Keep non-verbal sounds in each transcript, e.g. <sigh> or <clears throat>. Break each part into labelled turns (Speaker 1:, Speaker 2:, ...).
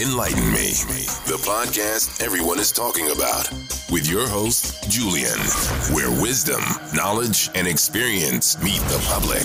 Speaker 1: Enlighten Me, the podcast everyone is talking about, with your host, Julian, where wisdom, knowledge, and experience meet the public.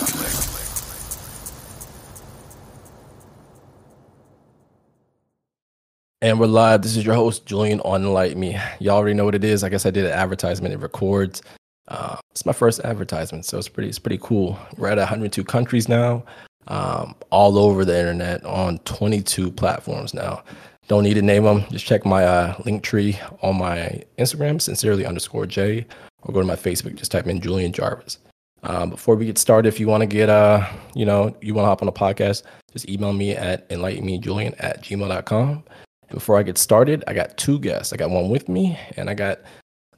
Speaker 2: And we're live. This is your host, Julian on Enlighten Me. Y'all already know what it is. I guess I did an advertisement. It records. Uh, it's my first advertisement, so it's pretty. It's pretty cool. We're at 102 countries now um, all over the internet on 22 platforms now. Don't need to name them. Just check my uh, link tree on my Instagram, sincerely underscore J, or go to my Facebook. Just type in Julian Jarvis. Um, before we get started, if you want to get, uh, you know, you want to hop on a podcast, just email me at enlightenmejulian at gmail.com. And before I get started, I got two guests. I got one with me, and I got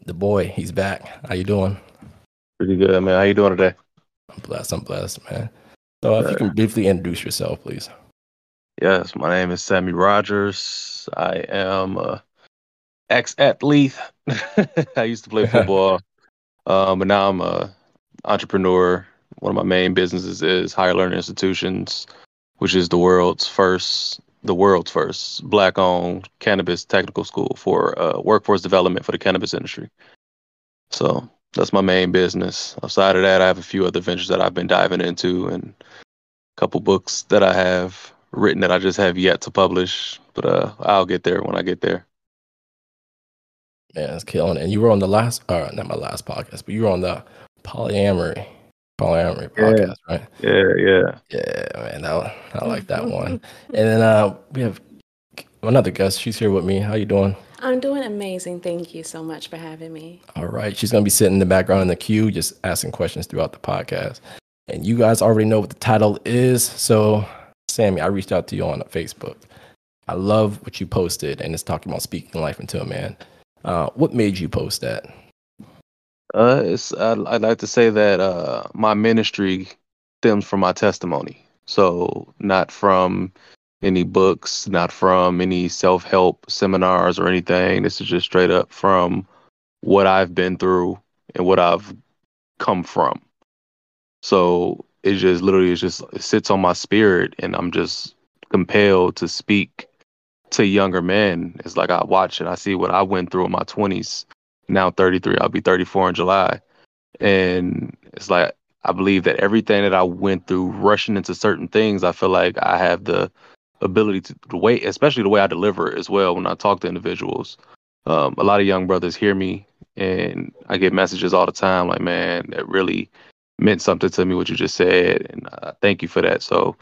Speaker 2: the boy. He's back. How you doing?
Speaker 3: Pretty good, man. How you doing today?
Speaker 2: I'm blessed. I'm blessed, man. So if you can briefly introduce yourself, please.
Speaker 3: Yes, my name is Sammy Rogers. I am a ex-athlete. <laughs> I used to play <laughs> football, um, but now I'm a entrepreneur. One of my main businesses is Higher Learning Institutions, which is the world's first, the world's first black-owned cannabis technical school for uh, workforce development for the cannabis industry. So that's my main business. Outside of that, I have a few other ventures that I've been diving into and a couple books that I have written that I just have yet to publish. But uh, I'll get there when I get there.
Speaker 2: Man, it's killing. And you were on the last, uh, not my last podcast, but you were on the polyamory, polyamory podcast,
Speaker 3: yeah.
Speaker 2: right?
Speaker 3: Yeah, yeah,
Speaker 2: yeah, man. I, I like that one. <laughs> And then uh, we have another guest. She's here with me. How you doing?
Speaker 4: I'm doing amazing. Thank you so much for having me.
Speaker 2: All right. She's going to be sitting in the background in the queue, just asking questions throughout the podcast. And you guys already know what the title is. So, Sammy, I reached out to you on Facebook. I love what you posted, and it's talking about speaking life into a man. Uh, what made you post that?
Speaker 3: Uh, it's, I'd, I'd like to say that uh, my ministry stems from my testimony. So, not from any books, not from any self help seminars or anything. This is just straight up from what I've been through and what I've come from. So it just literally it just it sits on my spirit and I'm just compelled to speak to younger men. It's like I watch and I see what I went through in my 20s. Now 33, I'll be 34 in July. And it's like I believe that everything that I went through rushing into certain things, I feel like I have the ability to the way, especially the way I deliver as well when I talk to individuals. Um, a lot of young brothers hear me, and I get messages all the time like, "Man, that really meant something to me what you just said," and thank you for that. So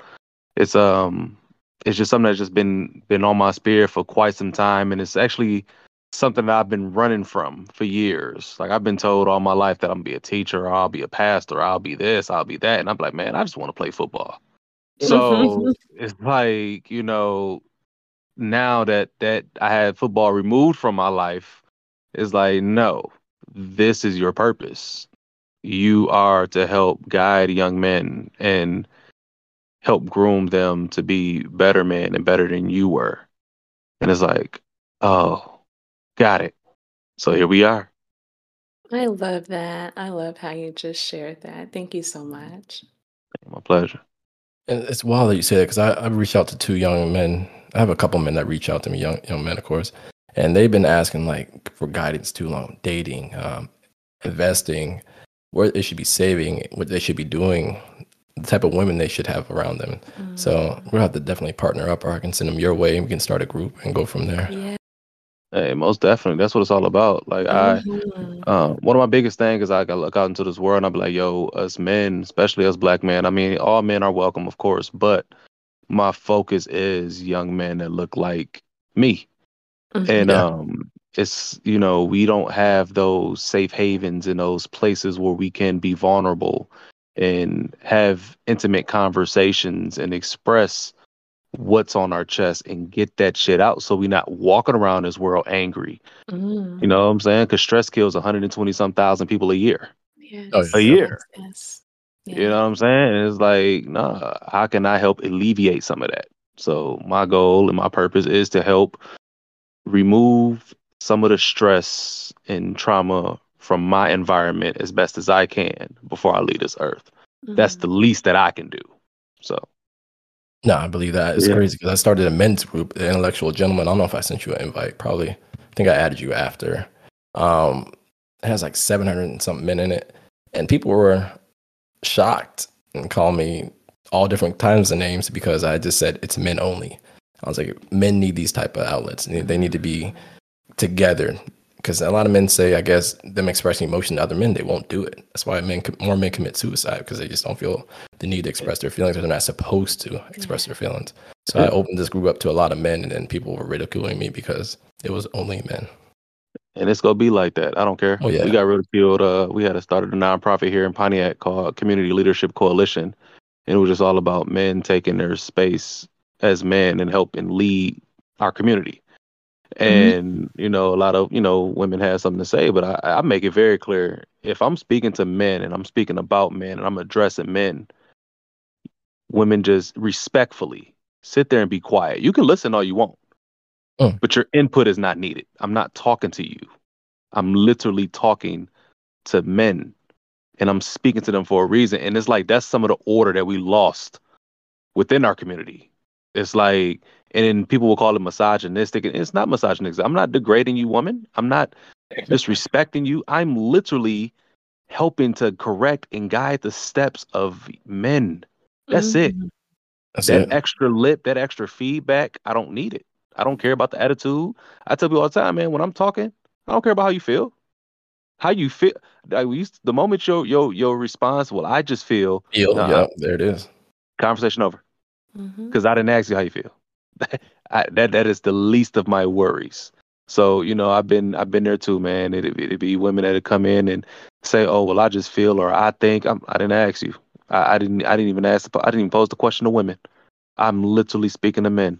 Speaker 3: it's um it's just something that's just been been on my spirit for quite some time, and it's actually something that I've been running from for years. Like I've been told all my life that I'm gonna be a teacher, I'll be a pastor, or I'll be this, I'll be that, and I'm like, man, I just want to play football. So mm-hmm. <laughs> it's like, you know, now that that I had football removed from my life, it's like, no, this is your purpose. You are to help guide young men and help groom them to be better men and better than you were. And it's like, oh, got it. So here we are.
Speaker 4: I love that. I love how you just shared that. Thank you so much.
Speaker 3: My pleasure.
Speaker 2: And it's wild that you say that because I, I reached out to two young men. I have a couple men that reach out to me, young young men, of course, and they've been asking like for guidance too long, dating, um, investing, where they should be saving, what they should be doing, the type of women they should have around them. Mm-hmm. So we'll have to definitely partner up, or I can send them your way, and we can start a group and go from there.
Speaker 4: Yeah.
Speaker 3: Hey, most definitely. That's what it's all about. Like mm-hmm. I, uh, one of my biggest things is I got look out into this world and I'll be like, yo, us men, especially us black men. I mean, all men are welcome, of course, but my focus is young men that look like me. Mm-hmm. And yeah. um, it's you know we don't have those safe havens in those places where we can be vulnerable and have intimate conversations and express what's on our chest and get that shit out so we're not walking around this world angry. Mm. You know what I'm saying? Because stress kills 120 some thousand people a year. Yes. A year. Yes. Yeah. You know what I'm saying? it's like, nah, how can I help alleviate some of that? So my goal and my purpose is to help remove some of the stress and trauma from my environment as best as I can before I leave this earth. Mm-hmm. That's the least that I can do. So
Speaker 2: No, I believe that. It's
Speaker 3: Yeah.
Speaker 2: crazy because I started a men's group, the Intellectual Gentlemen. I don't know if I sent you an invite. Probably. I think I added you after. Um, it has like 700 and something men in it. And people were shocked and called me all different kinds of names because I just said it's men only. I was like, men need these type of outlets. They need to be together because a lot of men say, I guess, them expressing emotion to other men, they won't do it. That's why men, more men commit suicide because they just don't feel the need to express their feelings or they're not supposed to express their feelings. So I opened this group up to a lot of men, and then people were ridiculing me because it was only men.
Speaker 3: and it's gonna be like that. I don't care.
Speaker 2: Oh, yeah.
Speaker 3: We got ridiculed. Uh, we had to started a nonprofit here in Pontiac called Community Leadership Coalition, and it was just all about men taking their space as men and helping lead our community. And you know, a lot of you know women have something to say, but I, I make it very clear: if I'm speaking to men and I'm speaking about men and I'm addressing men, women just respectfully sit there and be quiet. You can listen all you want,
Speaker 2: Mm.
Speaker 3: but your input is not needed. I'm not talking to you. I'm literally talking to men and I'm speaking to them for a reason. And it's like that's some of the order that we lost within our community. It's like, and then people will call it misogynistic. And it's not misogynistic. I'm not degrading you, woman. I'm not disrespecting you. I'm literally helping to correct and guide the steps of men. That's it.
Speaker 4: Mhm.
Speaker 2: That's
Speaker 3: That
Speaker 2: it.
Speaker 3: extra lip, that extra feedback, I don't need it. I don't care about the attitude. I tell people all the time, man, when I'm talking, I don't care about how you feel. How you feel, like we used the moment your your your response, well, I just feel
Speaker 2: Feel,
Speaker 3: Nah.
Speaker 2: yeah, there it is.
Speaker 3: conversation over
Speaker 4: Mhm.
Speaker 3: because I didn't ask you how you feel. <laughs> I, that that is the least of my worries. So you know, I've been I've been there too, man. It'd, it'd be women that'd come in and say, "Oh, well, I just feel," or "I think." I'm, I didn't ask you. I, I didn't. I didn't even ask. I didn't even pose the question to women. I'm literally speaking to men.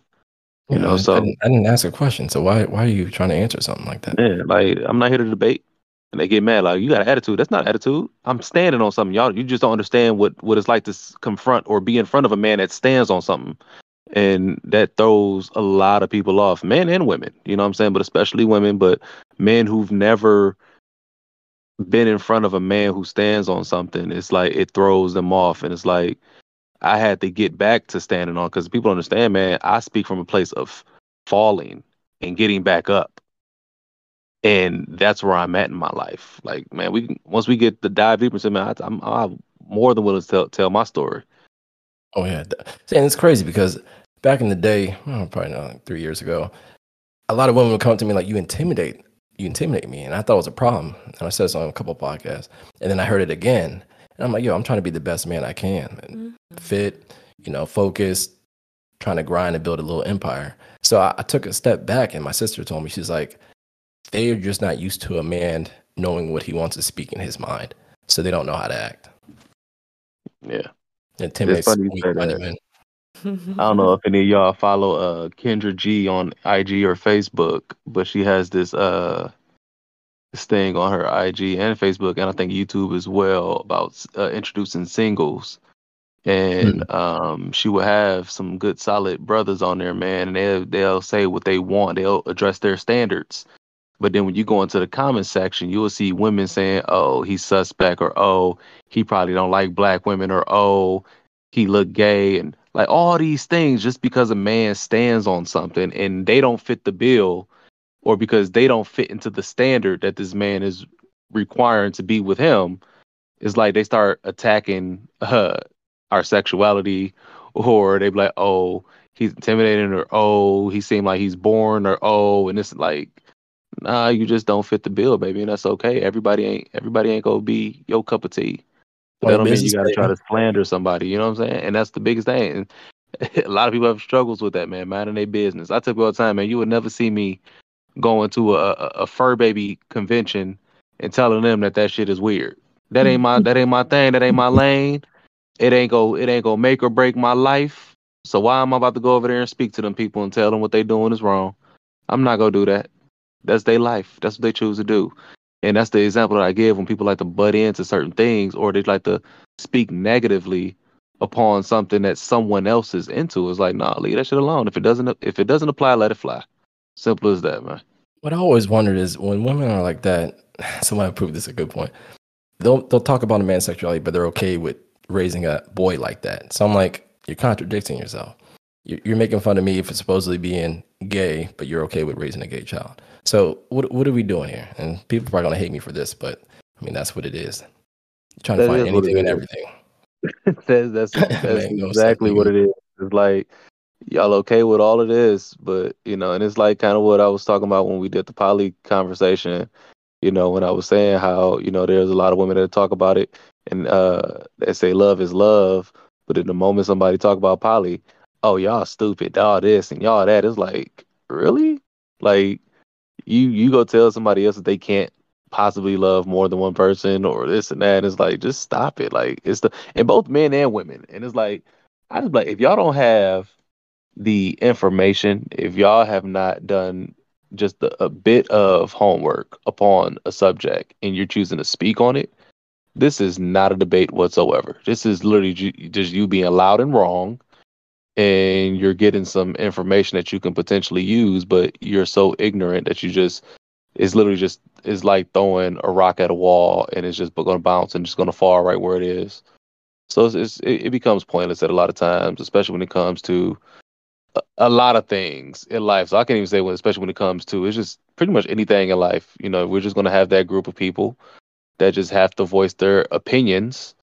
Speaker 3: You
Speaker 2: Yeah,
Speaker 3: know, so-
Speaker 2: I, didn't, I didn't ask a question. So why why are you trying to answer something like that?
Speaker 3: Yeah, like I'm not here to debate. And they get mad, like you got an attitude. That's not attitude. I'm standing on something, y'all. You just don't understand what what it's like to confront or be in front of a man that stands on something, and that throws a lot of people off, men and women. You know what I'm saying? But especially women, but men who've never been in front of a man who stands on something. It's like it throws them off, and it's like I had to get back to standing on because people understand, man. I speak from a place of falling and getting back up and that's where I'm at in my life. Like, man, we once we get the dive deeper into man, I, I'm, I'm more than willing to tell, tell my story.
Speaker 2: Oh yeah, th- and it's crazy because back in the day, oh, probably not like three years ago, a lot of women would come to me like, "You intimidate, you intimidate me," and I thought it was a problem. And I said this on a couple of podcasts, and then I heard it again, and I'm like, "Yo, I'm trying to be the best man I can, and
Speaker 4: Mhm.
Speaker 2: fit, you know, focused, trying to grind and build a little empire." So I, I took a step back, and my sister told me she's like, "They're just not used to a man knowing what he wants to speak in his mind, so they don't know how to act."
Speaker 3: Yeah.
Speaker 2: It intimidates
Speaker 3: funny you
Speaker 2: weak
Speaker 3: say
Speaker 2: minded
Speaker 3: that. I don't know if any of y'all follow uh Kendra G on IG or Facebook, but she has this uh this thing on her IG and Facebook and I think YouTube as well about uh, introducing singles. And um she will have some good solid brothers on there, man, and they'll they'll say what they want. They'll address their standards. But then when you go into the comment section, you will see women saying, "Oh, he's suspect," or "Oh, he probably don't like black women," or "Oh, he look gay," and like all these things just because a man stands on something and they don't fit the bill, or because they don't fit into the standard that this man is requiring to be with him, it's like they start attacking uh, our sexuality, or they be like, "Oh, he's intimidating," or "Oh, he seemed like he's born," or "Oh," and it's like nah, you just don't fit the bill, baby, and that's okay. Everybody ain't everybody ain't gonna be your cup of tea. But that don't mean you gotta try to slander somebody, you know what I'm saying? And that's the biggest thing. And <laughs> a lot of people have struggles with that, man, minding their business. I tell people all the time, man, you would never see me going to a, a, a fur baby convention and telling them that that shit is weird. That ain't my that ain't my thing. That ain't my lane. It ain't go it ain't gonna make or break my life. So why am I about to go over there and speak to them people and tell them what they doing is wrong? I'm not gonna do that. That's their life. That's what they choose to do. And that's the example that I give when people like to butt into certain things or they like to speak negatively upon something that someone else is into. It's like, nah, leave that shit alone. If it doesn't if it doesn't apply, let it fly. Simple as that, man.
Speaker 2: What I always wondered is when women are like that, <laughs> somebody proved this a good point. They'll they'll talk about a man's sexuality, but they're okay with raising a boy like that. So I'm like, you're contradicting yourself. you're you're making fun of me for supposedly being gay, but you're okay with raising a gay child. So what what are we doing here? And people are probably gonna hate me for this, but I mean that's what it is. You're trying to find
Speaker 3: is what it
Speaker 2: anything and everything. <laughs>
Speaker 3: that's <laughs> that's, that's
Speaker 2: Make no
Speaker 3: exactly what it is. It's like y'all okay with all of this, but you know, and it's like kind of what I was talking about when we did the poly conversation. You know, when I was saying how you know there's a lot of women that talk about it and uh they say love is love, but in the moment somebody talk about poly, oh y'all stupid, y'all this and y'all that, it's like really, like you you go tell somebody else that they can't possibly love more than one person or this and that. It's like just stop it. Like it's the and both men and women. And it's like I just like if y'all don't have the information, if y'all have not done just a, a bit of homework upon a subject and you're choosing to speak on it, this is not a debate whatsoever. This is literally ju- just you being loud and wrong and you're getting some information that you can potentially use, but you're so ignorant that you just it's literally just it's like throwing a rock at a wall and it's just going to bounce and just going to fall right where it is. So it's, it's it, becomes pointless at a lot of times, especially when it comes to a, a lot of things in life. So I can't even say when, especially when it comes to it's just pretty much anything in life. You know, we're just going to have that group of people that just have to voice their opinions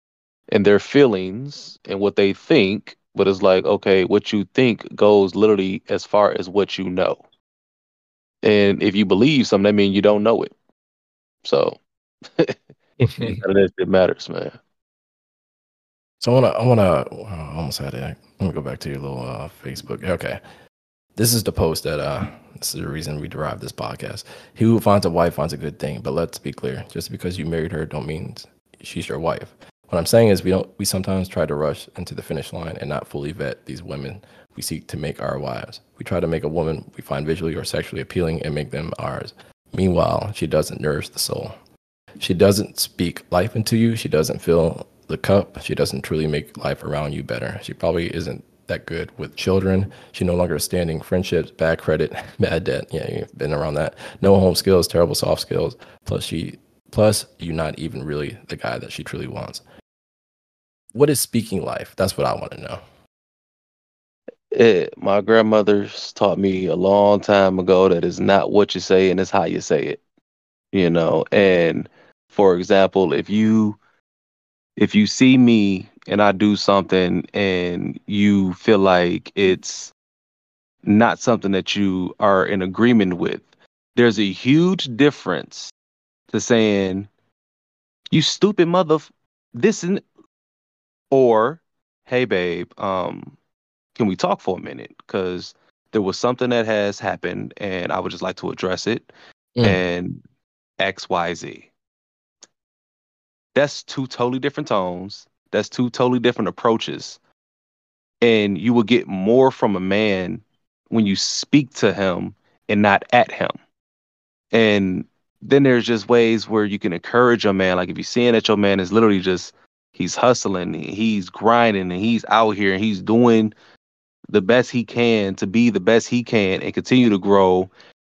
Speaker 3: and their feelings and what they think. But it's like, okay, what you think goes literally as far as what you know. And if you believe something, that means you don't know it. So <laughs> <laughs> none of that shit matters, man.
Speaker 2: So I wanna, I wanna, oh, I almost had it. Let me go back to your little uh, Facebook. Okay, this is the post that uh, this is the reason we derived this podcast. He who finds a wife finds a good thing. But let's be clear: just because you married her, don't mean she's your wife. What I'm saying is, we don't. We sometimes try to rush into the finish line and not fully vet these women we seek to make our wives. We try to make a woman we find visually or sexually appealing and make them ours. Meanwhile, she doesn't nourish the soul. She doesn't speak life into you. She doesn't fill the cup. She doesn't truly make life around you better. She probably isn't that good with children. She no longer standing friendships, bad credit, <laughs> bad debt. Yeah, you've been around that. No home skills, terrible soft skills. Plus she plus you're not even really the guy that she truly wants. What is speaking life? That's what I want to know.
Speaker 3: It, my grandmother's taught me a long time ago that it's not what you say and it's how you say it. You know, and for example, if you if you see me and I do something and you feel like it's not something that you are in agreement with, there's a huge difference to saying, "You stupid mother," this and or, "Hey, babe, um, can we talk for a minute? Because there was something that has happened, and I would just like to address it."
Speaker 2: Mm.
Speaker 3: And X, Y, Z. That's two totally different tones. That's two totally different approaches. And you will get more from a man when you speak to him and not at him. And then there's just ways where you can encourage your man. Like if you're seeing that your man is literally just he's hustling, he's grinding, and he's out here and he's doing the best he can to be the best he can and continue to grow.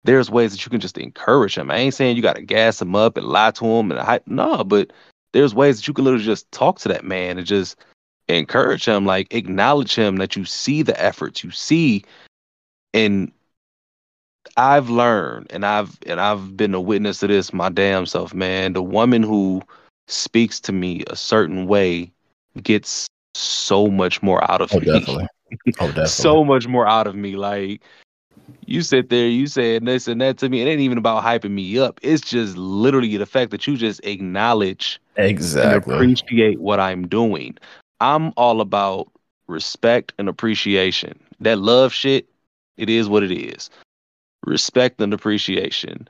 Speaker 3: There's ways that you can just encourage him. I ain't saying you got to gas him up and lie to him and hype. No, but there's ways that you can literally just talk to that man and just encourage him, like acknowledge him that you see the efforts, you see, and I've learned and I've and I've been a witness to this my damn self, man. The woman who speaks to me a certain way gets so much more out of
Speaker 2: Oh,
Speaker 3: me.
Speaker 2: definitely. Oh, <laughs> definitely.
Speaker 3: so much more out of me. Like you sit there, you said this and that to me. It ain't even about hyping me up. It's just literally the fact that you just acknowledge and
Speaker 2: exactly.
Speaker 3: appreciate what I'm doing. I'm all about respect and appreciation. That love shit, it is what it is. Respect and appreciation.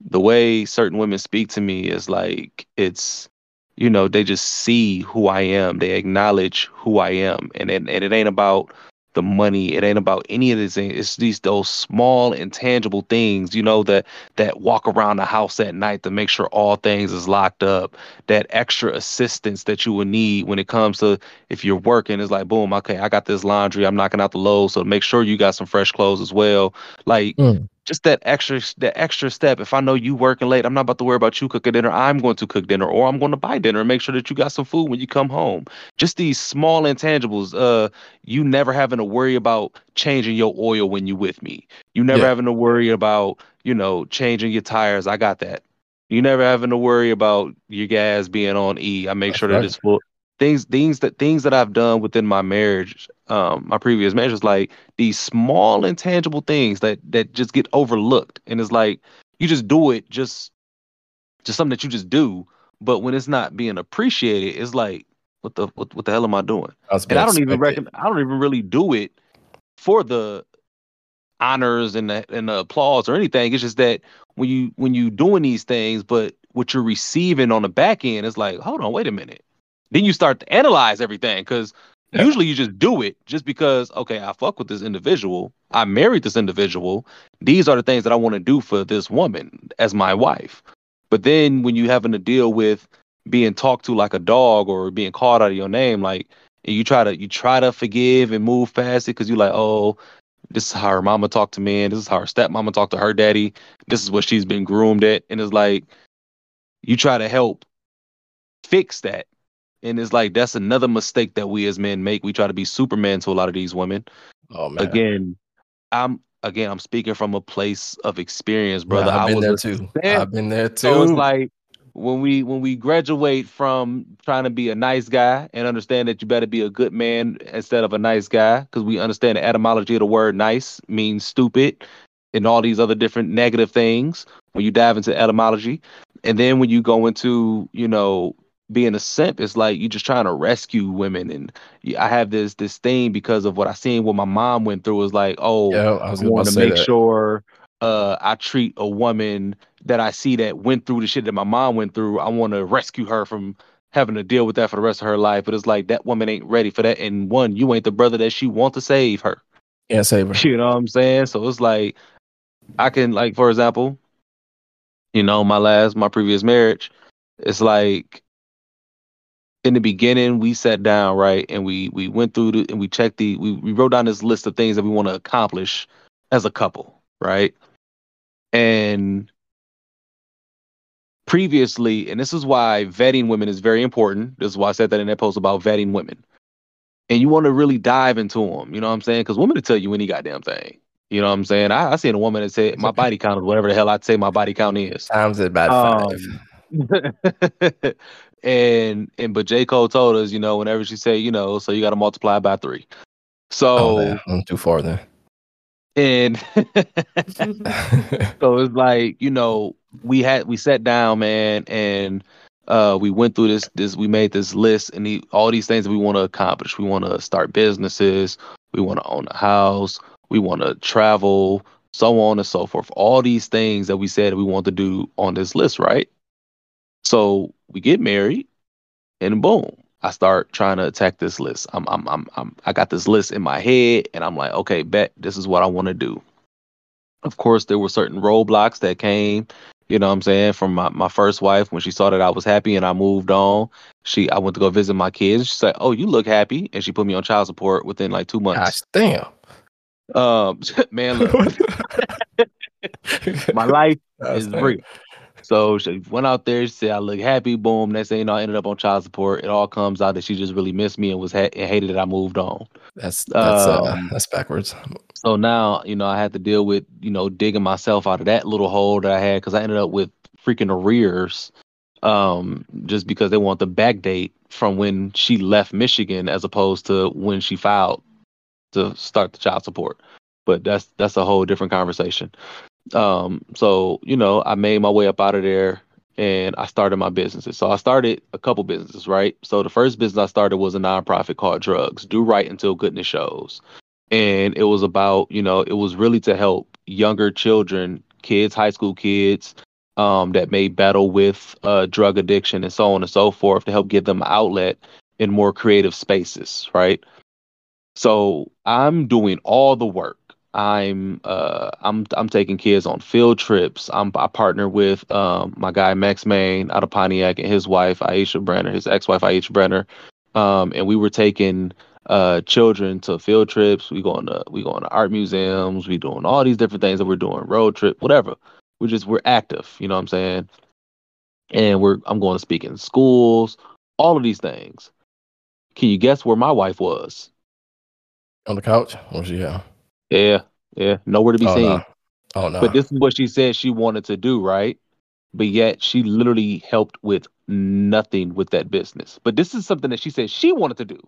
Speaker 3: The way certain women speak to me is like it's you know, they just see who I am. They acknowledge who I am. And it, and it ain't about the money. It ain't about any of these things. It's these those small intangible things, you know, that that walk around the house at night to make sure all things is locked up. That extra assistance that you will need when it comes to if you're working, it's like boom, okay, I got this laundry. I'm knocking out the load, so make sure you got some fresh clothes as well. Like
Speaker 2: Mm.
Speaker 3: Just that extra that extra step. If I know you working late, I'm not about to worry about you cooking dinner. I'm going to cook dinner, or I'm going to buy dinner and make sure that you got some food when you come home. Just these small intangibles. Uh, you never having to worry about changing your oil when you with me. You never
Speaker 2: Yeah.
Speaker 3: having to worry about you know changing your tires. I got that. You never having to worry about your gas being on E. I make
Speaker 2: That's
Speaker 3: sure that
Speaker 2: right.
Speaker 3: it's full. Things, things that things that I've done within my marriage, um, my previous marriage is like these small intangible things that that just get overlooked, and it's like you just do it, just just something that you just do. But when it's not being appreciated, it's like, what the what, what the hell am I doing?
Speaker 2: I
Speaker 3: And I don't even reckon I don't even really do it for the honors and the and the applause or anything. It's just that when you when you doing these things, but what you're receiving on the back end is like, hold on, wait a minute. Then you start to analyze everything because. <laughs> usually you just do it just because okay, I fuck with this individual, I married this individual. These are the things that I want to do for this woman as my wife. But then when you having to deal with being talked to like a dog or being called out of your name, like and you try to you try to forgive and move past it because you're like, oh, this is how her mama talked to me, and this is how her stepmama talked to her daddy. This is what she's been groomed at, and it's like you try to help fix that, and it's like that's another mistake that we as men make. We try to be Superman to a lot of these women.
Speaker 2: Oh man,
Speaker 3: Again, I'm again I'm speaking from a place of experience,
Speaker 2: Yeah,
Speaker 3: brother.
Speaker 2: I've
Speaker 3: I
Speaker 2: been
Speaker 3: was
Speaker 2: there too.
Speaker 3: man.
Speaker 2: I've been there too.
Speaker 3: So it's like when we when we graduate from trying to be a nice guy and understand that you better be a good man instead of a nice guy, because we understand the etymology of the word nice means stupid and all these other different negative things when you dive into etymology. And then when you go into, you know, being a simp, it's like you're just trying to rescue women. And i have this this thing because of what I seen what my mom went through. Is like, oh,
Speaker 2: yeah, I was
Speaker 3: I want
Speaker 2: to
Speaker 3: make
Speaker 2: that.
Speaker 3: sure uh, I treat a woman that I see that went through the shit that my mom went through. I want to rescue her from having to deal with that for the rest of her life. But it's like that woman ain't ready for that. And one, you ain't the brother that she want to save her.
Speaker 2: Can't save her.
Speaker 3: You know what I'm saying? So it's like I can like for example, you know, my last my previous marriage, it's like in the beginning we sat down right and we we went through the and we checked the we, we wrote down this list of things that we want to accomplish as a couple right? And previously and this is why vetting women is very important this is why i said that in that post about vetting women. And you want to really dive into them you know what i'm saying? Because women will tell you any goddamn thing you know what i'm saying? I, I seen a woman that said my <laughs> body count is whatever the hell i'd say my body count is.
Speaker 2: Times it by five.
Speaker 3: um, <laughs> and and but J. Cole told us, you know, whenever she say, you know, so you got to multiply by three.
Speaker 2: oh,
Speaker 3: So
Speaker 2: man, I'm too far then.
Speaker 3: and <laughs> <laughs> so it's like, you know, we had we sat down, man, and uh we went through this this we made this list and all these things that we want to accomplish. We want to start businesses, we want to own a house, we want to travel, so on and so forth. All these things that we said we want to do on this list, right? So we get married, and boom, I start trying to attack this list. I'm, I'm, I'm, I'm, I got this list in my head, and I'm like, okay, bet this is what I want to do. Of course, there were certain roadblocks that came. You know what I'm saying? From my, my first wife, when she saw that I was happy and I moved on, she I went to go visit my kids. She said, "Oh, you look happy," and she put me on child support within like two months.
Speaker 2: Gosh damn.
Speaker 3: Um, <laughs> man, look, <laughs> my life
Speaker 2: Gosh
Speaker 3: is
Speaker 2: damn.
Speaker 3: real. So she went out there. She said, "I look happy." Boom. Next thing you know, I ended up on child support. It all comes out that she just really missed me and was ha- and hated that I moved on.
Speaker 2: That's that's uh,
Speaker 3: Um,
Speaker 2: that's backwards.
Speaker 3: So now, you know, I had to deal with you know digging myself out of that little hole that I had because I ended up with freaking arrears, um, just because they want the back date from when she left Michigan as opposed to when she filed to start the child support. But that's that's a whole different conversation. Um, so you know, I made my way up out of there and I started my businesses. So I started a couple businesses, right? So the first business I started was a nonprofit called Drugs, Do Right Until Goodness Shows. And it was about, you know, it was really to help younger children, kids, high school kids, um, that may battle with uh, drug addiction and so on and so forth to help give them outlet in more creative spaces, right? So I'm doing all the work. I'm uh I'm I'm taking kids on field trips. I'm I partner with um my guy Max Main out of Pontiac and his wife Aisha Brenner, his ex-wife Aisha Brenner. Um and we were taking uh children to field trips. We going to we going to art museums. We doing all these different things that we're doing, road trip, whatever. We're just we're active. You know what I'm saying? And we're I'm going to speak in schools. All of these things. Can you guess where my wife was?
Speaker 2: On the couch? Where's she at?
Speaker 3: Yeah, yeah, nowhere to be
Speaker 2: Oh
Speaker 3: seen.
Speaker 2: no. Oh no.
Speaker 3: But this is what she said she wanted to do, right? But yet she literally helped with nothing with that business. But this is something that she said she wanted to do.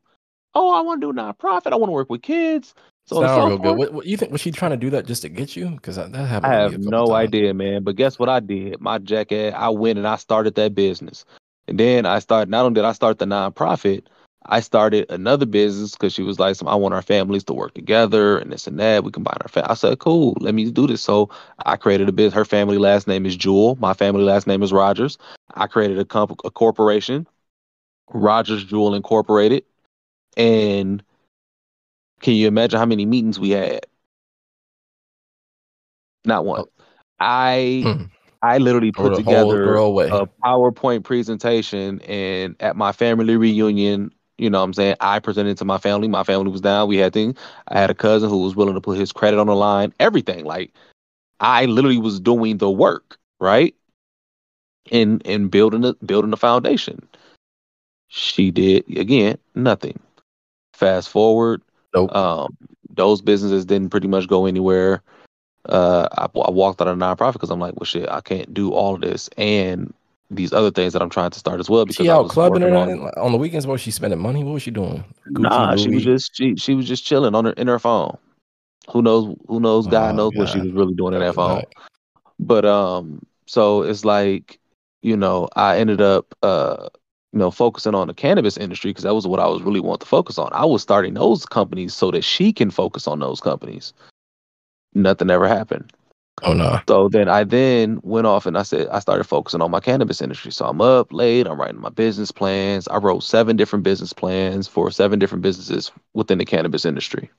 Speaker 3: Oh, I want to do a nonprofit. I want to work with kids. So
Speaker 2: Sound real good. What, what you think? Was she trying to do that just to get you? Because that happened.
Speaker 3: I
Speaker 2: to me
Speaker 3: have no
Speaker 2: times.
Speaker 3: idea, man. But guess what I did? My jackass, I went and I started that business. And then I started, not only did I start the nonprofit, I started another business because she was like, I want our families to work together and this and that. We combine our family. I said, cool, let me do this. So I created a business. Her family last name is Jewel. My family last name is Rogers. I created a, comp- a corporation, Rogers Jewel Incorporated. And can you imagine how many meetings we had? Not one. I
Speaker 2: Hmm.
Speaker 3: I literally put together a PowerPoint presentation and at my family reunion, you know what I'm saying, I presented to my family. My family was down. We had things. I had a cousin who was willing to put his credit on the line, everything. Like I literally was doing the work, right? In in building the building the foundation. She did again, nothing. Fast forward,
Speaker 2: Nope.
Speaker 3: um, those businesses didn't pretty much go anywhere. Uh, I, I walked out of nonprofit because I'm like, well, shit, I can't do all of this and these other things that I'm trying to start as well. Because
Speaker 2: she out clubbing or
Speaker 3: on-
Speaker 2: on the weekends? What was she spending money? What was she doing? Gucci,
Speaker 3: Nah, she was just she she was just chilling on her in her phone. Who knows? Who knows? God
Speaker 2: Oh,
Speaker 3: knows what she was really doing in that phone. But um, so it's like, you know, I ended up uh, you know, focusing on the cannabis industry because that was what I was really want to focus on. I was starting those companies so that she can focus on those companies. Nothing ever happened.
Speaker 2: Oh no.
Speaker 3: So then I then went off and I said I started focusing on my cannabis industry. So I'm up late, I'm writing my business plans. I wrote seven different business plans for seven different businesses within the cannabis industry.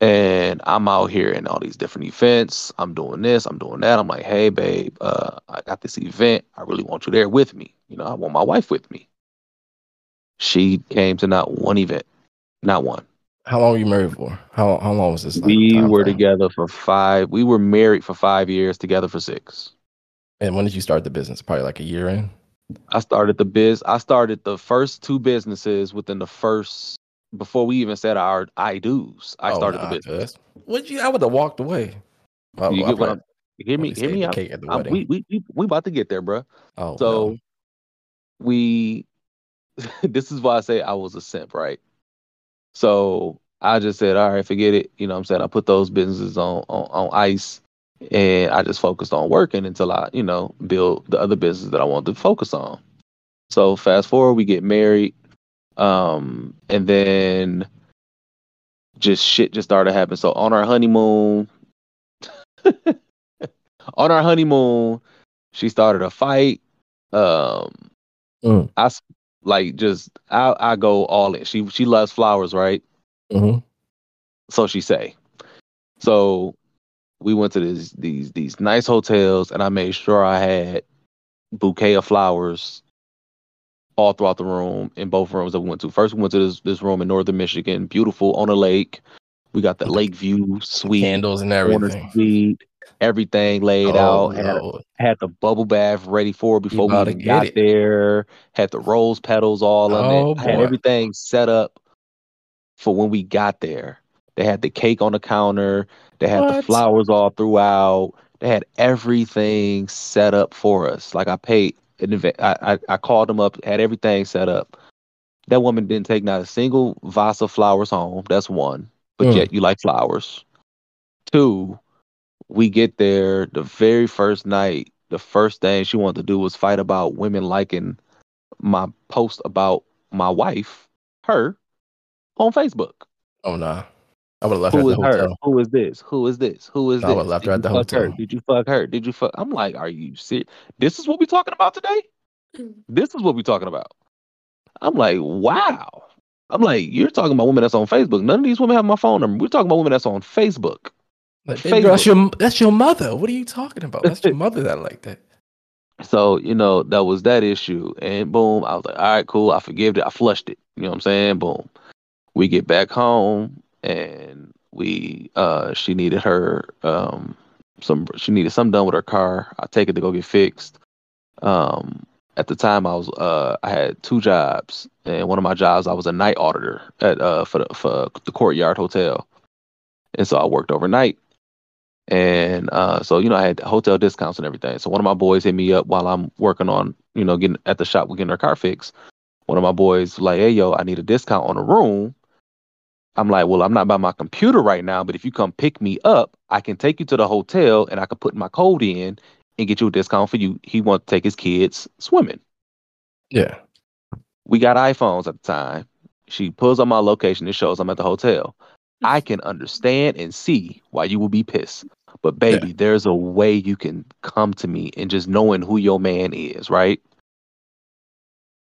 Speaker 3: And I'm out here in all these different events. I'm doing this, I'm doing that. I'm like, hey babe, uh, I got this event. I really want you there with me. You know, I want my wife with me. She came to not one event. Not one.
Speaker 2: How long were you married for? How how long was this? Like,
Speaker 3: we were
Speaker 2: frame?
Speaker 3: together for five. We were married for five years, together for six.
Speaker 2: And when did you start the business? Probably like a year in.
Speaker 3: I started the biz. I started the first two businesses within the first before we even said our I do's. I
Speaker 2: Oh,
Speaker 3: started
Speaker 2: nah,
Speaker 3: the business.
Speaker 2: Would you? I would have walked away. Well,
Speaker 3: you
Speaker 2: I
Speaker 3: get what I'm, hear me? Hear me out.
Speaker 2: cake at the
Speaker 3: I'm-
Speaker 2: wedding.
Speaker 3: we, we we we about to get there, bro.
Speaker 2: oh,
Speaker 3: So
Speaker 2: no.
Speaker 3: we. <laughs> this is why I say I was a simp, right? So I just said, all right, forget it. You know, what I'm saying I put those businesses on on, on ice, and I just focused on working until I, you know, build the other business that I wanted to focus on. So fast forward, we get married, um, and then just shit just started happening. So on our honeymoon, <laughs> on our honeymoon, she started a fight. Um,
Speaker 2: Mm.
Speaker 3: I like just I I go all in. She she loves flowers, right?
Speaker 2: Mhm.
Speaker 3: So she say. So we went to these these these nice hotels, and I made sure I had bouquet of flowers all throughout the room in both rooms that we went to. First, we went to this this room in northern Michigan, beautiful on a lake. We got the lake view, suite,
Speaker 2: Candles and everything.
Speaker 3: suite, everything laid
Speaker 2: Oh,
Speaker 3: out. Had, had the bubble bath ready for before we even got
Speaker 2: it.
Speaker 3: there. Had the rose petals all on
Speaker 2: Oh,
Speaker 3: it. I had everything set up for when we got there. They had the cake on the counter. They had the flowers all throughout. They had everything set up for us. Like I paid an event. I, I I called them up. Had everything set up. That woman didn't take not a single vase of flowers home. That's one. But
Speaker 2: Mm.
Speaker 3: yet you like flowers. Two, we get there the very first night. The first thing she wanted to do was fight about women liking my post about my wife, her, on Facebook.
Speaker 2: Oh nah. I would have left her
Speaker 3: Who
Speaker 2: at
Speaker 3: is
Speaker 2: the
Speaker 3: her?
Speaker 2: hotel.
Speaker 3: Who is this? Who is this? Who is this?
Speaker 2: I
Speaker 3: this?
Speaker 2: would've left
Speaker 3: Did
Speaker 2: her at the
Speaker 3: fuck her?
Speaker 2: hotel.
Speaker 3: Did you fuck her? Did you fuck? I'm like, are you serious? This is what we're talking about today? <clears throat> This is what we're talking about. I'm like, wow. I'm like, you're talking about women that's on Facebook. None of these women have my phone number. We're talking about women that's on Facebook.
Speaker 2: Like, baby that's your that's your mother. What are you talking about? That's your <laughs> mother that like that.
Speaker 3: So, you know, that was that issue. And boom, I was like, all right, cool. I forgave it. I flushed it. You know what I'm saying? Boom. We get back home and we uh she needed her um some she needed something done with her car. I take it to go get fixed. Um at the time I was uh I had two jobs and one of my jobs I was a night auditor at uh for the for the Courtyard Hotel. And so I worked overnight. And uh so you know I had hotel discounts and everything. So one of my boys hit me up while I'm working on, you know, getting at the shop we're getting our car fixed. One of my boys like, "Hey yo, I need a discount on a room." I'm like, "Well, I'm not by my computer right now, but if you come pick me up, I can take you to the hotel and I can put my code in and get you a discount for you. He wants to take his kids swimming.
Speaker 2: Yeah.
Speaker 3: We got iPhones at the time. She pulls up my location. It shows I'm at the hotel. I can understand and see why you will be pissed. But baby, there's a way you can come to me and just knowing who your man is, right?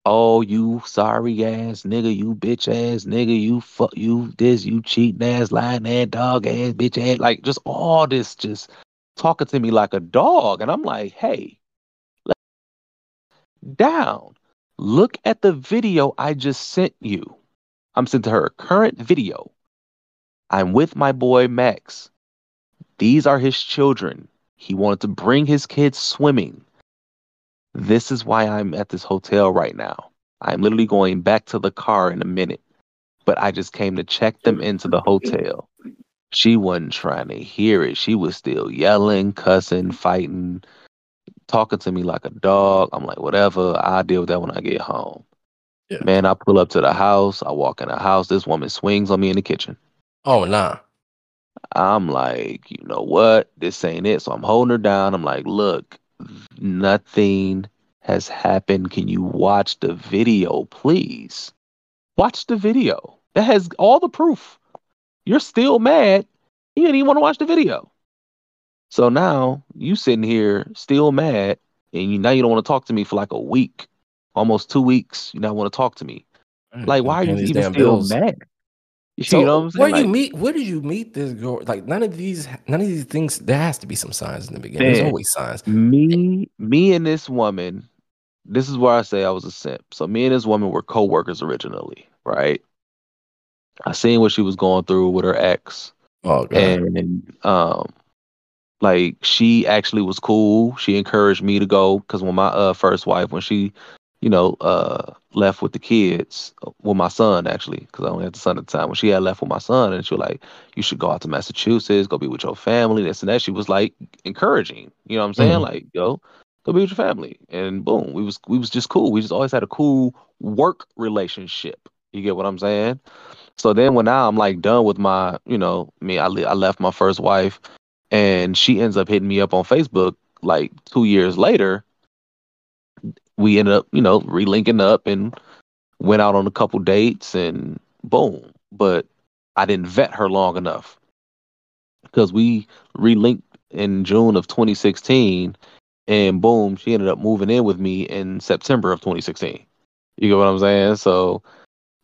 Speaker 3: Oh, you sorry ass nigga, you bitch ass nigga, you fuck you this, you cheating ass, lying ass, dog ass, bitch ass, like just all this just talking to me like a dog. And I'm like, hey, down. Look at the video I just sent you. I'm sent to her current video. I'm with my boy Max. These are his children. He wanted to bring his kids swimming. This is why I'm at this hotel right now. I'm literally going back to the car in a minute, but I just came to check them into the hotel. She wasn't trying to hear it. She was still yelling, cussing, fighting, talking to me like a dog. I'm like, whatever. I'll deal with that when I get home.
Speaker 2: Yeah.
Speaker 3: Man, I pull up to the house. I walk in the house. This woman swings on me in the kitchen.
Speaker 2: Oh nah.
Speaker 3: I'm like, you know what? This ain't it. So I'm holding her down. I'm like, look, nothing has happened. Can you watch the video, please? Watch the video. That has all the proof. You're still mad. You didn't even want to watch the video. So now you sitting here still mad, and you now you don't want to talk to me for like a week, almost two weeks. You don't want to talk to me. Like, why are you even still
Speaker 2: bills.
Speaker 3: mad? You
Speaker 2: So
Speaker 3: know what I'm saying?
Speaker 2: where you meet? Where did you meet this girl? Like none of these, none of these things. There has to be some signs in the beginning. There's always signs.
Speaker 3: me, me and this woman. This is where I say I was a simp. So me and this woman were co-workers originally, right? I seen what she was going through with her ex.
Speaker 2: Oh god.
Speaker 3: and um like she actually was cool she encouraged me to go because when my uh first wife when she you know uh left with the kids with my son actually because i only had the son at the time when she had left with my son and she was like you should go out to massachusetts go be with your family this and that she was like encouraging you know what i'm saying
Speaker 2: Mhm.
Speaker 3: like yo go be with your family and boom we was we was just cool we just always had a cool work relationship you get what i'm saying so then when now I'm like done with my, you know, me, I, le- I left my first wife and she ends up hitting me up on Facebook like two years later. We ended up, you know, relinking up and went out on a couple dates and boom. But I didn't vet her long enough because we relinked in June of 2016 and boom, she ended up moving in with me in September of 2016. You get what I'm saying? So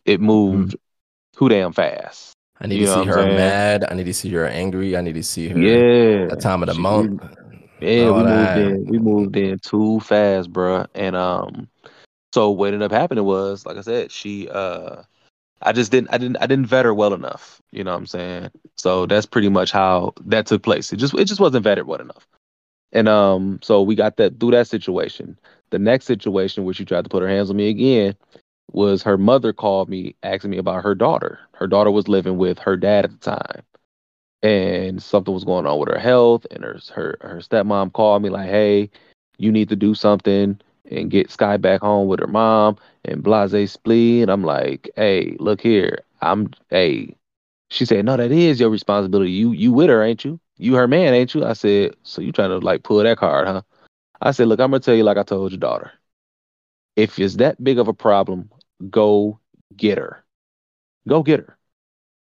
Speaker 3: it moved hmm. too damn fast.
Speaker 2: I need
Speaker 3: you
Speaker 2: to see her mad. I need to see her angry. I need to see her
Speaker 3: Yeah.
Speaker 2: that time of the
Speaker 3: She-
Speaker 2: month.
Speaker 3: Yeah, we
Speaker 2: that.
Speaker 3: moved in. We moved in too fast, bruh. And um, so what ended up happening was, like I said, she uh, I just didn't, I didn't, I didn't vet her well enough. You know what I'm saying? So that's pretty much how that took place. It just, it just wasn't vetted well enough. And um, so we got that through that situation. The next situation, where she tried to put her hands on me again, was her mother called me asking me about her daughter. Her daughter was living with her dad at the time and something was going on with her health and her her her stepmom called me like hey you need to do something and get sky back home with her mom and blase and i'm like hey look here i'm hey she said no that is your responsibility. You you with her ain't you? You her man ain't you? I said so you trying to like pull that card huh? I said look i'm gonna tell you like i told your daughter if it's that big of a problem go get her. Go get her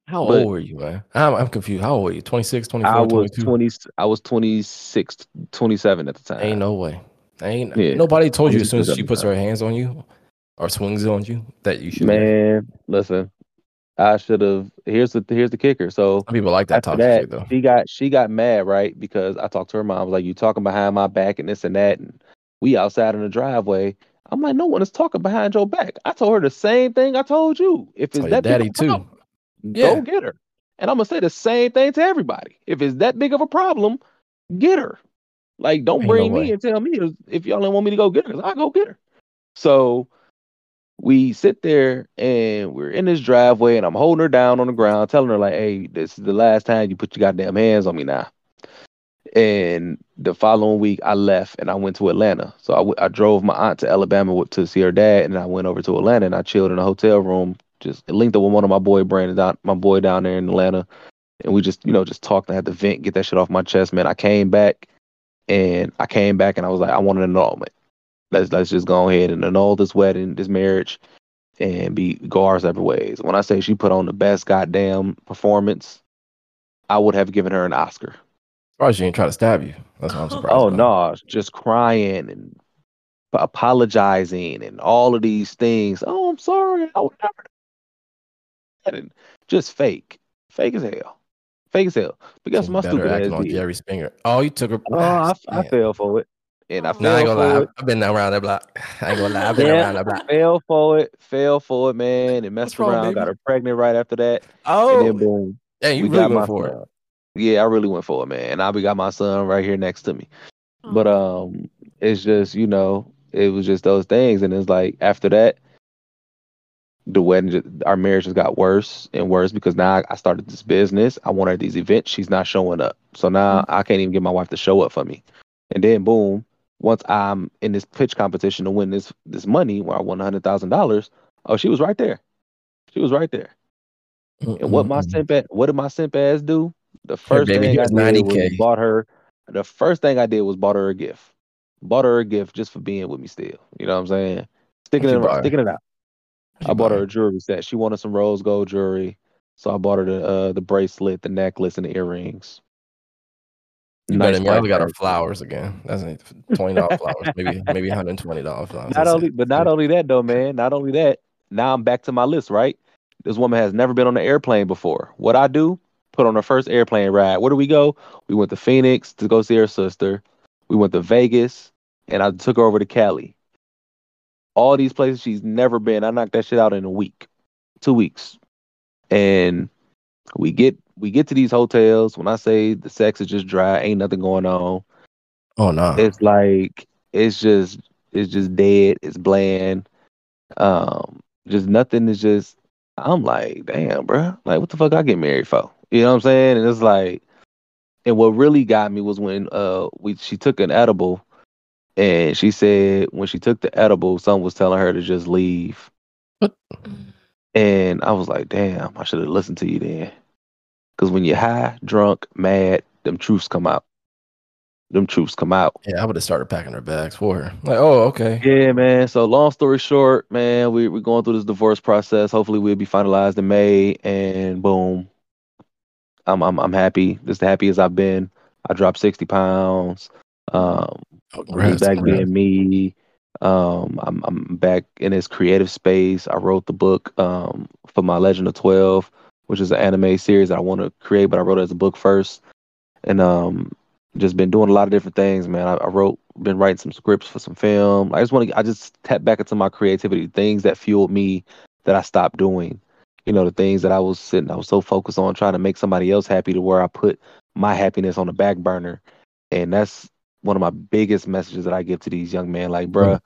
Speaker 2: How
Speaker 3: But-
Speaker 2: old were you, man? I'm, I'm confused. How old were you? 26, 24,
Speaker 3: I was
Speaker 2: 22?
Speaker 3: 20 I was 26 27 at the time.
Speaker 2: Ain't no way. Ain't
Speaker 3: Yeah.
Speaker 2: nobody told you as soon as she puts her hands on you or swings on you that you should.
Speaker 3: Man, listen. I should have here's the here's the kicker. So
Speaker 2: Some people like that toxic
Speaker 3: that,
Speaker 2: shit though.
Speaker 3: she got she got mad, right? Because I talked to her mom, I was like, You talking behind my back and this and that and we outside in the driveway. I'm like, no one is talking behind your back. I told her the same thing I told you. If it's
Speaker 2: Oh,
Speaker 3: that
Speaker 2: daddy too.
Speaker 3: problem-
Speaker 2: Yeah.
Speaker 3: Go get her. And I'm gonna say the same thing to everybody. If it's that big of a problem, get her. Like, don't
Speaker 2: Ain't no
Speaker 3: bring
Speaker 2: way.
Speaker 3: me and tell me if- y'all don't want me to go get her. 'cause I'll go get her. So we sit there and we're in this driveway, and I'm holding her down on the ground, telling her like, "Hey, this is the last time you put your goddamn hands on me now." And the following week, I left and I went to Atlanta. So I, w- I drove my aunt to Alabama to see her dad, and I went over to Atlanta and I chilled in a hotel room, just linked up with one of my boy Brandon, down, my boy down there in Atlanta, and we just you know just talked and had to vent, get that shit off my chest, man. I came back, and I came back and I was like, I want an annulment. Let's let's just go ahead and annul this wedding, this marriage, and be go our separate ways. When I say she put on the best goddamn performance, I would have given her an Oscar.
Speaker 2: Surprised she ain't try to stab you. That's what I'm <laughs> surprised.
Speaker 3: Oh
Speaker 2: about.
Speaker 3: no, just crying and apologizing and all of these things. Oh, I'm sorry. I would never. And just fake, fake as hell, fake as hell. But guess my stupid ass
Speaker 2: on? Jerry Springer. Oh, you took her.
Speaker 3: Oh, I, I fell for it, and I
Speaker 4: Oh.
Speaker 3: fell
Speaker 2: Nah, I ain't gonna
Speaker 3: for
Speaker 2: lie.
Speaker 3: it.
Speaker 2: I've been around that block. <sighs> I ain't gonna lie. I've been
Speaker 3: Yeah.
Speaker 2: around that block.
Speaker 3: Fell for it, fell for it, man, and messed
Speaker 2: wrong,
Speaker 3: around.
Speaker 2: baby?
Speaker 3: Got her pregnant right after that, Oh. and
Speaker 2: Oh,
Speaker 3: then boom,
Speaker 2: yeah, you
Speaker 3: we
Speaker 2: really
Speaker 3: got my
Speaker 2: went for it.
Speaker 3: Yeah, I really went for it, man. And I we got my son right here next to me. But
Speaker 4: Oh.
Speaker 3: um, it's just you know, it was just those things, and it's like after that, the wedding, just, our marriage just got worse and worse because now I, started this business. I want her these events. She's not showing up, so now I can't even get my wife to show up for me. And then boom, once I'm in this pitch competition to win this this money, where I won hundred thousand dollars, oh, she was right there. She was right there. And what my simp ass, what did my simp ass do? The first
Speaker 2: baby,
Speaker 3: thing I did was
Speaker 2: 90K.
Speaker 3: bought her. The first thing I did was bought her a gift. Bought her a gift just for being with me still. You know what I'm saying? Sticking it, sticking it out. I bought her a jewelry set. She wanted some rose gold jewelry, so I bought her the uh, the bracelet, the necklace, and the earrings.
Speaker 2: You
Speaker 3: Nice
Speaker 2: better
Speaker 3: price
Speaker 2: got her flowers again. That's twenty dollars <laughs> flowers, maybe maybe one hundred twenty dollars flowers.
Speaker 3: Not
Speaker 2: That's
Speaker 3: only,
Speaker 2: it.
Speaker 3: but not only that though, man. Not only that. Now I'm back to my list, right? This woman has never been on an airplane before. What I do? Put on her first airplane ride. Where do we go? We went to Phoenix to go see her sister. We went to Vegas, and I took her over to Cali. All these places she's never been. I knocked that shit out in a week, two weeks, and we get we get to these hotels. When I say the sex is just dry, ain't nothing going on
Speaker 2: Oh no.
Speaker 3: it's like it's just it's just dead it's bland um just nothing is just i'm like damn bruh. like what the fuck i get married for you know what i'm saying and it's like and what really got me was when uh we she took an edible and she said when she took the edible someone was telling her to just leave <laughs> and i was like damn i should have listened to you then because when you're high drunk mad them truths come out them truths come out
Speaker 2: Yeah, I would have started packing her bags for her. Like, oh, okay.
Speaker 3: Yeah, man. So long story short, man, we we're going through this divorce process. Hopefully we'll be finalized in May and boom. I'm I'm I'm happy. Just the happy as I've been. I dropped 60 pounds. Um
Speaker 2: Oh, congrats,
Speaker 3: back
Speaker 2: congrats.
Speaker 3: being me. Um I'm I'm back in this creative space. I wrote the book um for my Legend of 12, which is an anime series that I want to create, but I wrote it as a book first. And um just been doing a lot of different things, man. I, I wrote, been writing some scripts for some film. I just want to, I just tap back into my creativity, things that fueled me that I stopped doing. You know, the things that I was sitting, I was so focused on trying to make somebody else happy to where I put my happiness on the back burner. And that's one of my biggest messages that I give to these young men. Like, bruh,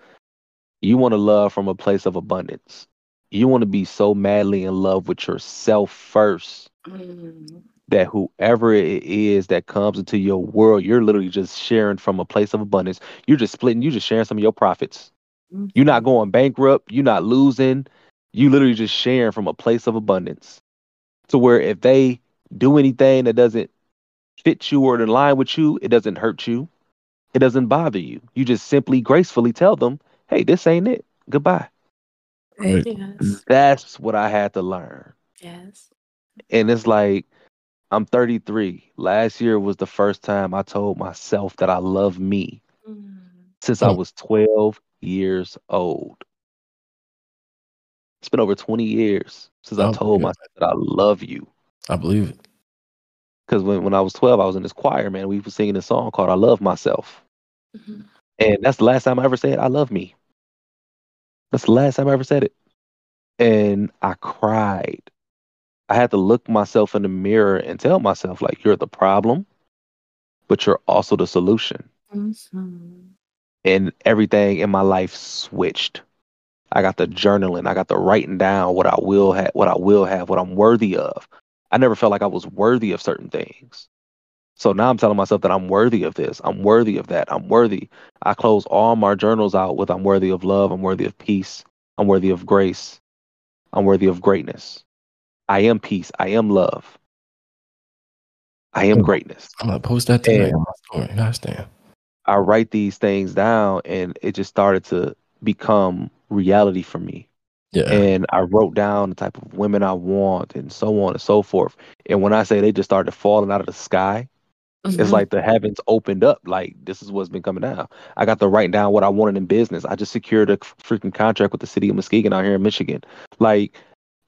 Speaker 3: you want to love from a place of abundance. You want to be so madly in love with yourself first
Speaker 4: Mm.
Speaker 3: that whoever it is that comes into your world, you're literally just sharing from a place of abundance. You're just splitting, you're just sharing some of your profits. You're not going bankrupt, you're not losing. You literally just sharing from a place of abundance. To where if they do anything that doesn't fit you or in line with you, it doesn't hurt you. It doesn't bother you. You just simply gracefully tell them, hey, this ain't it. Goodbye.
Speaker 2: Right.
Speaker 4: Yes.
Speaker 3: That's what I had to learn.
Speaker 4: Yes.
Speaker 3: And it's like, I'm 33. Last year was the first time I told myself that I love me
Speaker 4: Mm.
Speaker 3: since I
Speaker 2: Hmm.
Speaker 3: was 12 years old. It's been over 20 years since I
Speaker 2: Oh,
Speaker 3: told
Speaker 2: yeah.
Speaker 3: myself that I love you.
Speaker 2: I believe it.
Speaker 3: Because when, when I was 12, I was in this choir, man. We were singing a song called I Love Myself.
Speaker 4: Mhm.
Speaker 3: And that's the last time I ever said I love me. That's the last time I ever said it. And I cried. I had to look myself in the mirror and tell myself, like, you're the problem, but you're also the solution.
Speaker 4: Mhm.
Speaker 3: And everything in my life switched. I got the journaling, I got the writing down what I will have, what I will have, what I'm worthy of. I never felt like I was worthy of certain things. So now I'm telling myself that I'm worthy of this. I'm worthy of that. I'm worthy. I close all my journals out with I'm worthy of love. I'm worthy of peace. I'm worthy of grace. I'm worthy of greatness. I am peace. I am love. I am greatness.
Speaker 2: I'm gonna post that tonight
Speaker 3: And-
Speaker 2: on my story. Gosh damn.
Speaker 3: I write these things down and it just started to become reality for me.
Speaker 2: Yeah.
Speaker 3: And I wrote down the type of women I want and so on and so forth. And when I say they just started falling out of the sky, It's
Speaker 4: Mhm.
Speaker 3: like the heavens opened up. Like this is what's been coming down. I got to write down what I wanted in business. I just secured a freaking contract with the city of Muskegon out here in Michigan. Like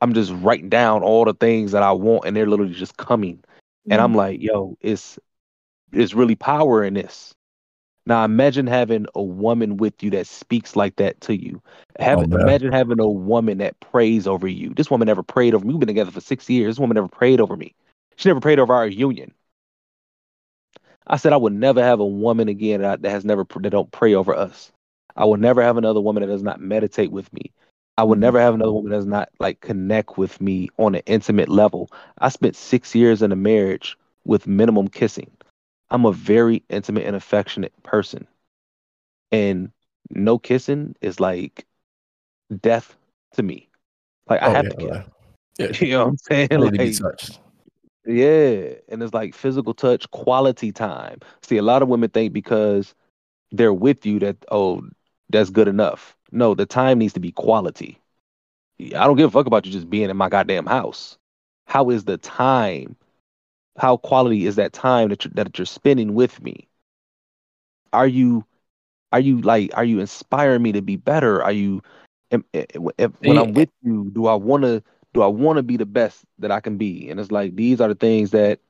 Speaker 3: I'm just writing down all the things that I want, and they're literally just coming. And I'm
Speaker 4: Mhm.
Speaker 3: like, yo, it's it's really power in this. Now imagine having a woman with you that speaks like that to you. Have,
Speaker 2: Oh,
Speaker 3: imagine having a woman that prays over you. This woman never prayed over me. We've been together for six years. This woman never prayed over me. She never prayed over our union. I said I would never have a woman again that, has never that don't pray over us. I will never have another woman that does not meditate with me. I would
Speaker 4: Mhm.
Speaker 3: never have another woman that does not like connect with me on an intimate level. I spent six years in a marriage with minimum kissing. I'm a very intimate and affectionate person, and no kissing is like death to me. Like I
Speaker 2: Oh,
Speaker 3: have
Speaker 2: yeah,
Speaker 3: to kiss.
Speaker 2: yeah. <laughs> Yeah.
Speaker 3: You know what I'm saying?
Speaker 2: I to be
Speaker 3: Like,
Speaker 2: touched.
Speaker 3: yeah, and it's like physical touch, quality time. See, a lot of women think because they're with you that oh, that's good enough. No, the time needs to be quality. I don't give a fuck about you just being in my goddamn house. How is the time? How quality is that time that you're, that you're spending with me? Are you, are you like, are you inspiring me to be better? Are you, am, eh, eh, if, when I'm with you, do I want to do I want to be the best that I can be? And it's like these are the things that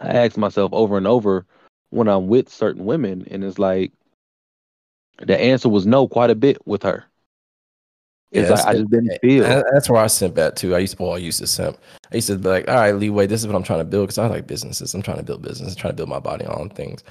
Speaker 3: I ask myself over and over when I'm with certain women, and it's like the answer was no quite a bit with her.
Speaker 2: Yeah,
Speaker 3: I
Speaker 2: that's-
Speaker 3: just didn't feel.
Speaker 2: That's where I simp at too. I used to, well, I used to simp. I used to be like, all right, leeway, this is what I'm trying to build because I like businesses. I'm trying to build business, I'm trying to build my body on things.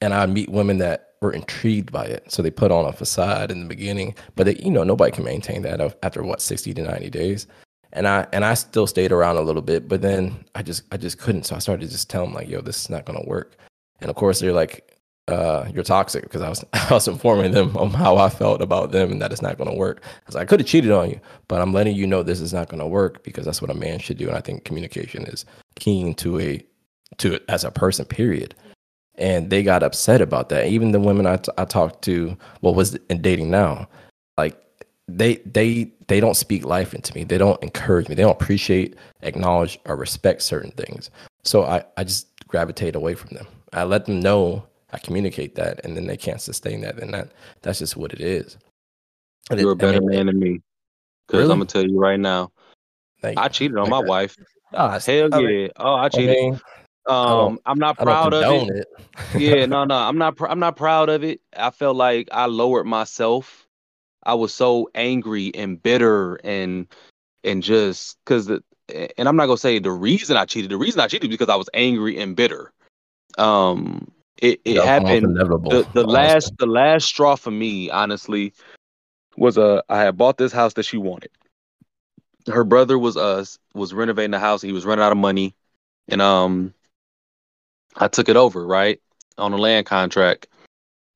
Speaker 2: And I meet women that were intrigued by it. So they put on a facade in the beginning, but they, you know, nobody can maintain that after what, 60 to 90 days. And I and I still stayed around a little bit, but then I just I just couldn't. So I started to just tell them like, yo, this is not gonna work. And of course they're like, uh, you're toxic because I was <laughs> I was informing them on how I felt about them and that it's not gonna work. I was like, I could have cheated on you, but I'm letting you know this is not gonna work because that's what a man should do. And I think communication is keen to a to it as a person, period. And they got upset about that. Even the women I, t- I talked to, what was in dating now, like they they they don't speak life into me. They don't encourage me. They don't appreciate, acknowledge, or respect certain things. So I I just gravitate away from them. I let them know I communicate that, and then they can't sustain that. And that that's just what it is.
Speaker 3: You're a better
Speaker 2: mean,
Speaker 3: man than me. Because
Speaker 2: Really?
Speaker 3: I'm gonna tell you right now,
Speaker 2: like,
Speaker 3: I cheated on my wife.
Speaker 2: ah,
Speaker 3: Hell
Speaker 2: I mean,
Speaker 3: yeah. Oh, I
Speaker 2: I
Speaker 3: cheated.
Speaker 2: mean,
Speaker 3: Um, I'm not proud of it.
Speaker 2: it.
Speaker 3: yeah, <laughs> no, no, I'm not. Pr- I'm not proud of it. I felt like I lowered myself. I was so angry and bitter and and just because the and I'm not gonna say the reason I cheated. The reason I cheated because I was angry and bitter. Um, it it
Speaker 2: That's
Speaker 3: happened.
Speaker 2: inevitable.
Speaker 3: The the last the last straw for me, honestly, was uh I had bought this house that she wanted. Her brother was us was renovating the house. He was running out of money, and um, I took it over right on a land contract,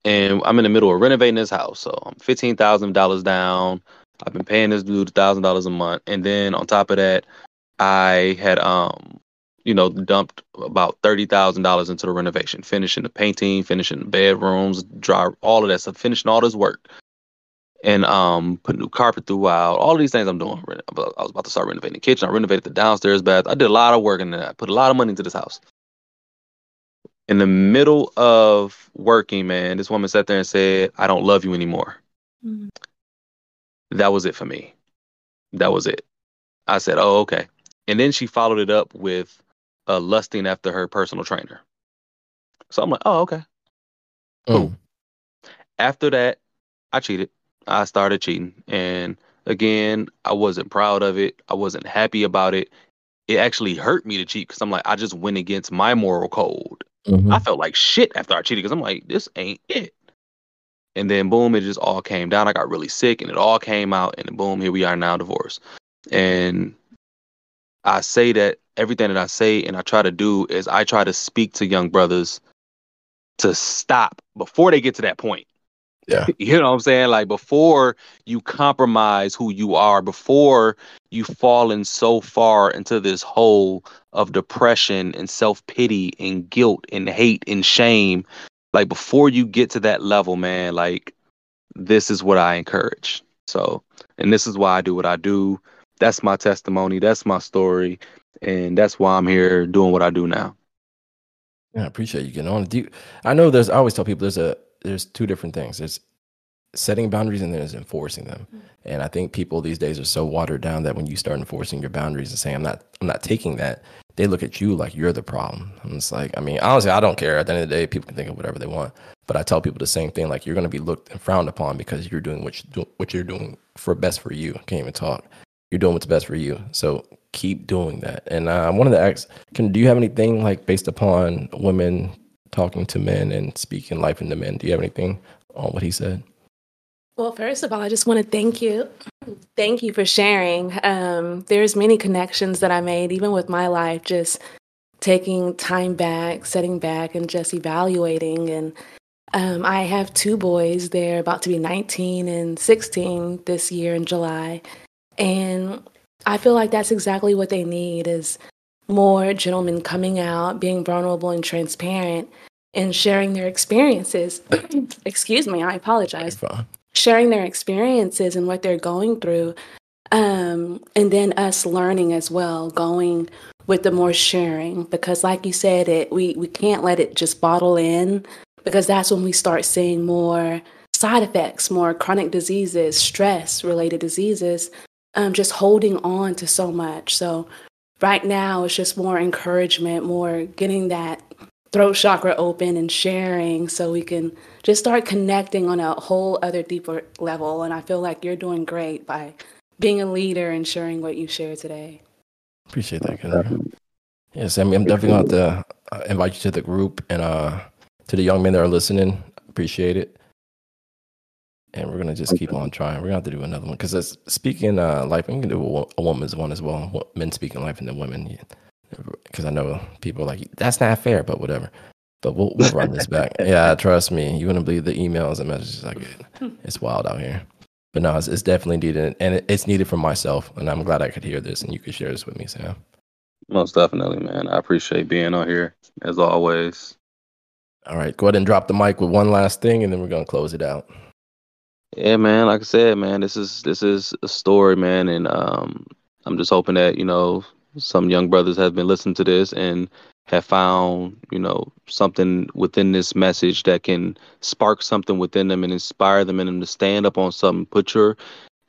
Speaker 3: and I'm in the middle of renovating this house. So I'm fifteen thousand dollars down. I've been paying this dude thousand dollars a month, and then on top of that, I had um, you know, dumped about thirty thousand dollars into the renovation, finishing the painting, finishing the bedrooms, dry, all of that stuff, finishing all this work, and um, put new carpet throughout. All of these things I'm doing. I was about to start renovating the kitchen. I renovated the downstairs bath. I did a lot of work in that. I put a lot of money into this house. In the middle of working, man, this woman sat there and said, "I don't love you anymore."
Speaker 4: Mhm.
Speaker 3: That was it for me. That was it. I said, "Oh, okay." And then she followed it up with uh, lusting after her personal trainer. So I'm like, "Oh, okay." Cool.
Speaker 2: Mm.
Speaker 3: After that, I cheated. I started cheating, and again, I wasn't proud of it. I wasn't happy about it, it actually hurt me to cheat because I'm like, I just went against my moral code.
Speaker 2: Mhm.
Speaker 3: I felt like shit after I cheated because I'm like, this ain't it. And then boom, it just all came down. I got really sick and it all came out. And boom, here we are now divorced. And I say that everything that I say and I try to do is I try to speak to young brothers to stop before they get to that point.
Speaker 2: Yeah. <laughs>
Speaker 3: You know what I'm saying? Like before you compromise who you are, before you've fallen so far into this hole of depression and self pity and guilt and hate and shame, like before you get to that level, man, like this is what I encourage. So, and this is why I do what I do. That's my testimony. That's my story. And that's why I'm here doing what I do now.
Speaker 2: Yeah, I appreciate you getting on. Do you, I know there's. I always tell people there's a there's two different things. There's setting boundaries and then there's enforcing them. Mm-hmm. And I think people these days are so watered down that when you start enforcing your boundaries and saying I'm not I'm not taking that, they look at you like you're the problem. I'm just like, I mean, honestly, I don't care. At the end of the day, people can think of whatever they want. But I tell people the same thing. Like you're going to be looked and frowned upon because you're doing what you do, what you're doing for best for you. I can't even talk. You're doing what's best for you. So keep doing that. And uh, I wanted to ask, can do you have anything like based upon women talking to men and speaking life into men? Do you have anything on what he said?
Speaker 4: Well, first of all, I just want to thank you. Thank you for sharing. Um, there's many connections that I made, even with my life, just taking time back, setting back, and just evaluating. And um, I have two boys. They're about to be 19 and 16 this year in July. And I feel like that's exactly what they need is more gentlemen coming out, being vulnerable and transparent, and sharing their experiences. <clears throat> Excuse me, I apologize. Sharing their experiences and what they're going through um, and then us learning as well going with the more sharing. Because like you said it we, we can't let it just bottle in because that's when we start seeing more side effects more chronic diseases stress related diseases um, just holding on to so much so right now it's just more encouragement more getting that throat chakra open and sharing so we can just start connecting on a whole other deeper level. And I feel like you're doing great by being a leader and sharing what you shared today.
Speaker 2: Appreciate that. Kendra. Yes, I mean, I'm definitely going to have to uh, invite you to the group and uh, to the young men that are listening. Appreciate it. And we're going to just keep on trying. We're going to have to do another one because it's speaking uh, life, we can do a, a woman's one as well. Men speaking life and then women. Because I know people are like, that's not fair, but whatever. But we'll, we'll run this back. <laughs> Yeah, trust me. You wouldn't believe the emails and messages I get. It's wild out here. But no, it's, it's definitely needed. And it, it's needed for myself. And I'm glad I could hear this and you could share this with me, Sam.
Speaker 3: Most definitely, man. I appreciate being on here as always.
Speaker 2: All right, go ahead and drop the mic with one last thing, and then we're gonna close it out.
Speaker 3: Yeah, man. Like I said, man, this is this is a story, man, and um, I'm just hoping that you know some young brothers have been listening to this and have found you know something within this message that can spark something within them and inspire them and them to stand up on something. Put your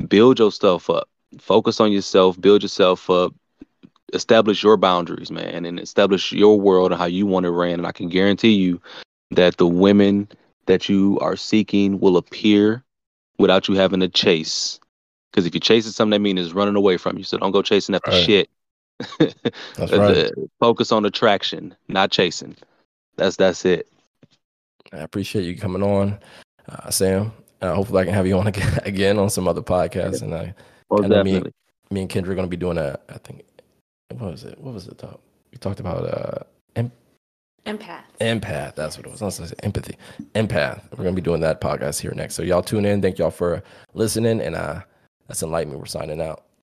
Speaker 3: build yourself up. Focus on yourself. Build yourself up. Establish your boundaries, man, and establish your world and how you want it ran. And I can guarantee you that the women that you are seeking will appear without you having to chase. Because if you're chasing something, that means it's running away from you. So don't go chasing after
Speaker 2: Right.
Speaker 3: shit.
Speaker 2: That's <laughs> right.
Speaker 3: Focus on attraction, not chasing. That's that's it.
Speaker 2: I appreciate you coming on, uh, Sam. Uh, hopefully, I can have you on <laughs> again, again on some other podcasts. And I,
Speaker 3: Most
Speaker 2: I me, me and Kendra are gonna be doing a. I think what was it? What was the top? We talked about uh,
Speaker 4: Empath.
Speaker 2: empath. That's what it was. I was say empathy. Empath. We're gonna be doing that podcast here next. So y'all tune in. Thank y'all for listening. And uh, that's Enlighten Me. We're signing out.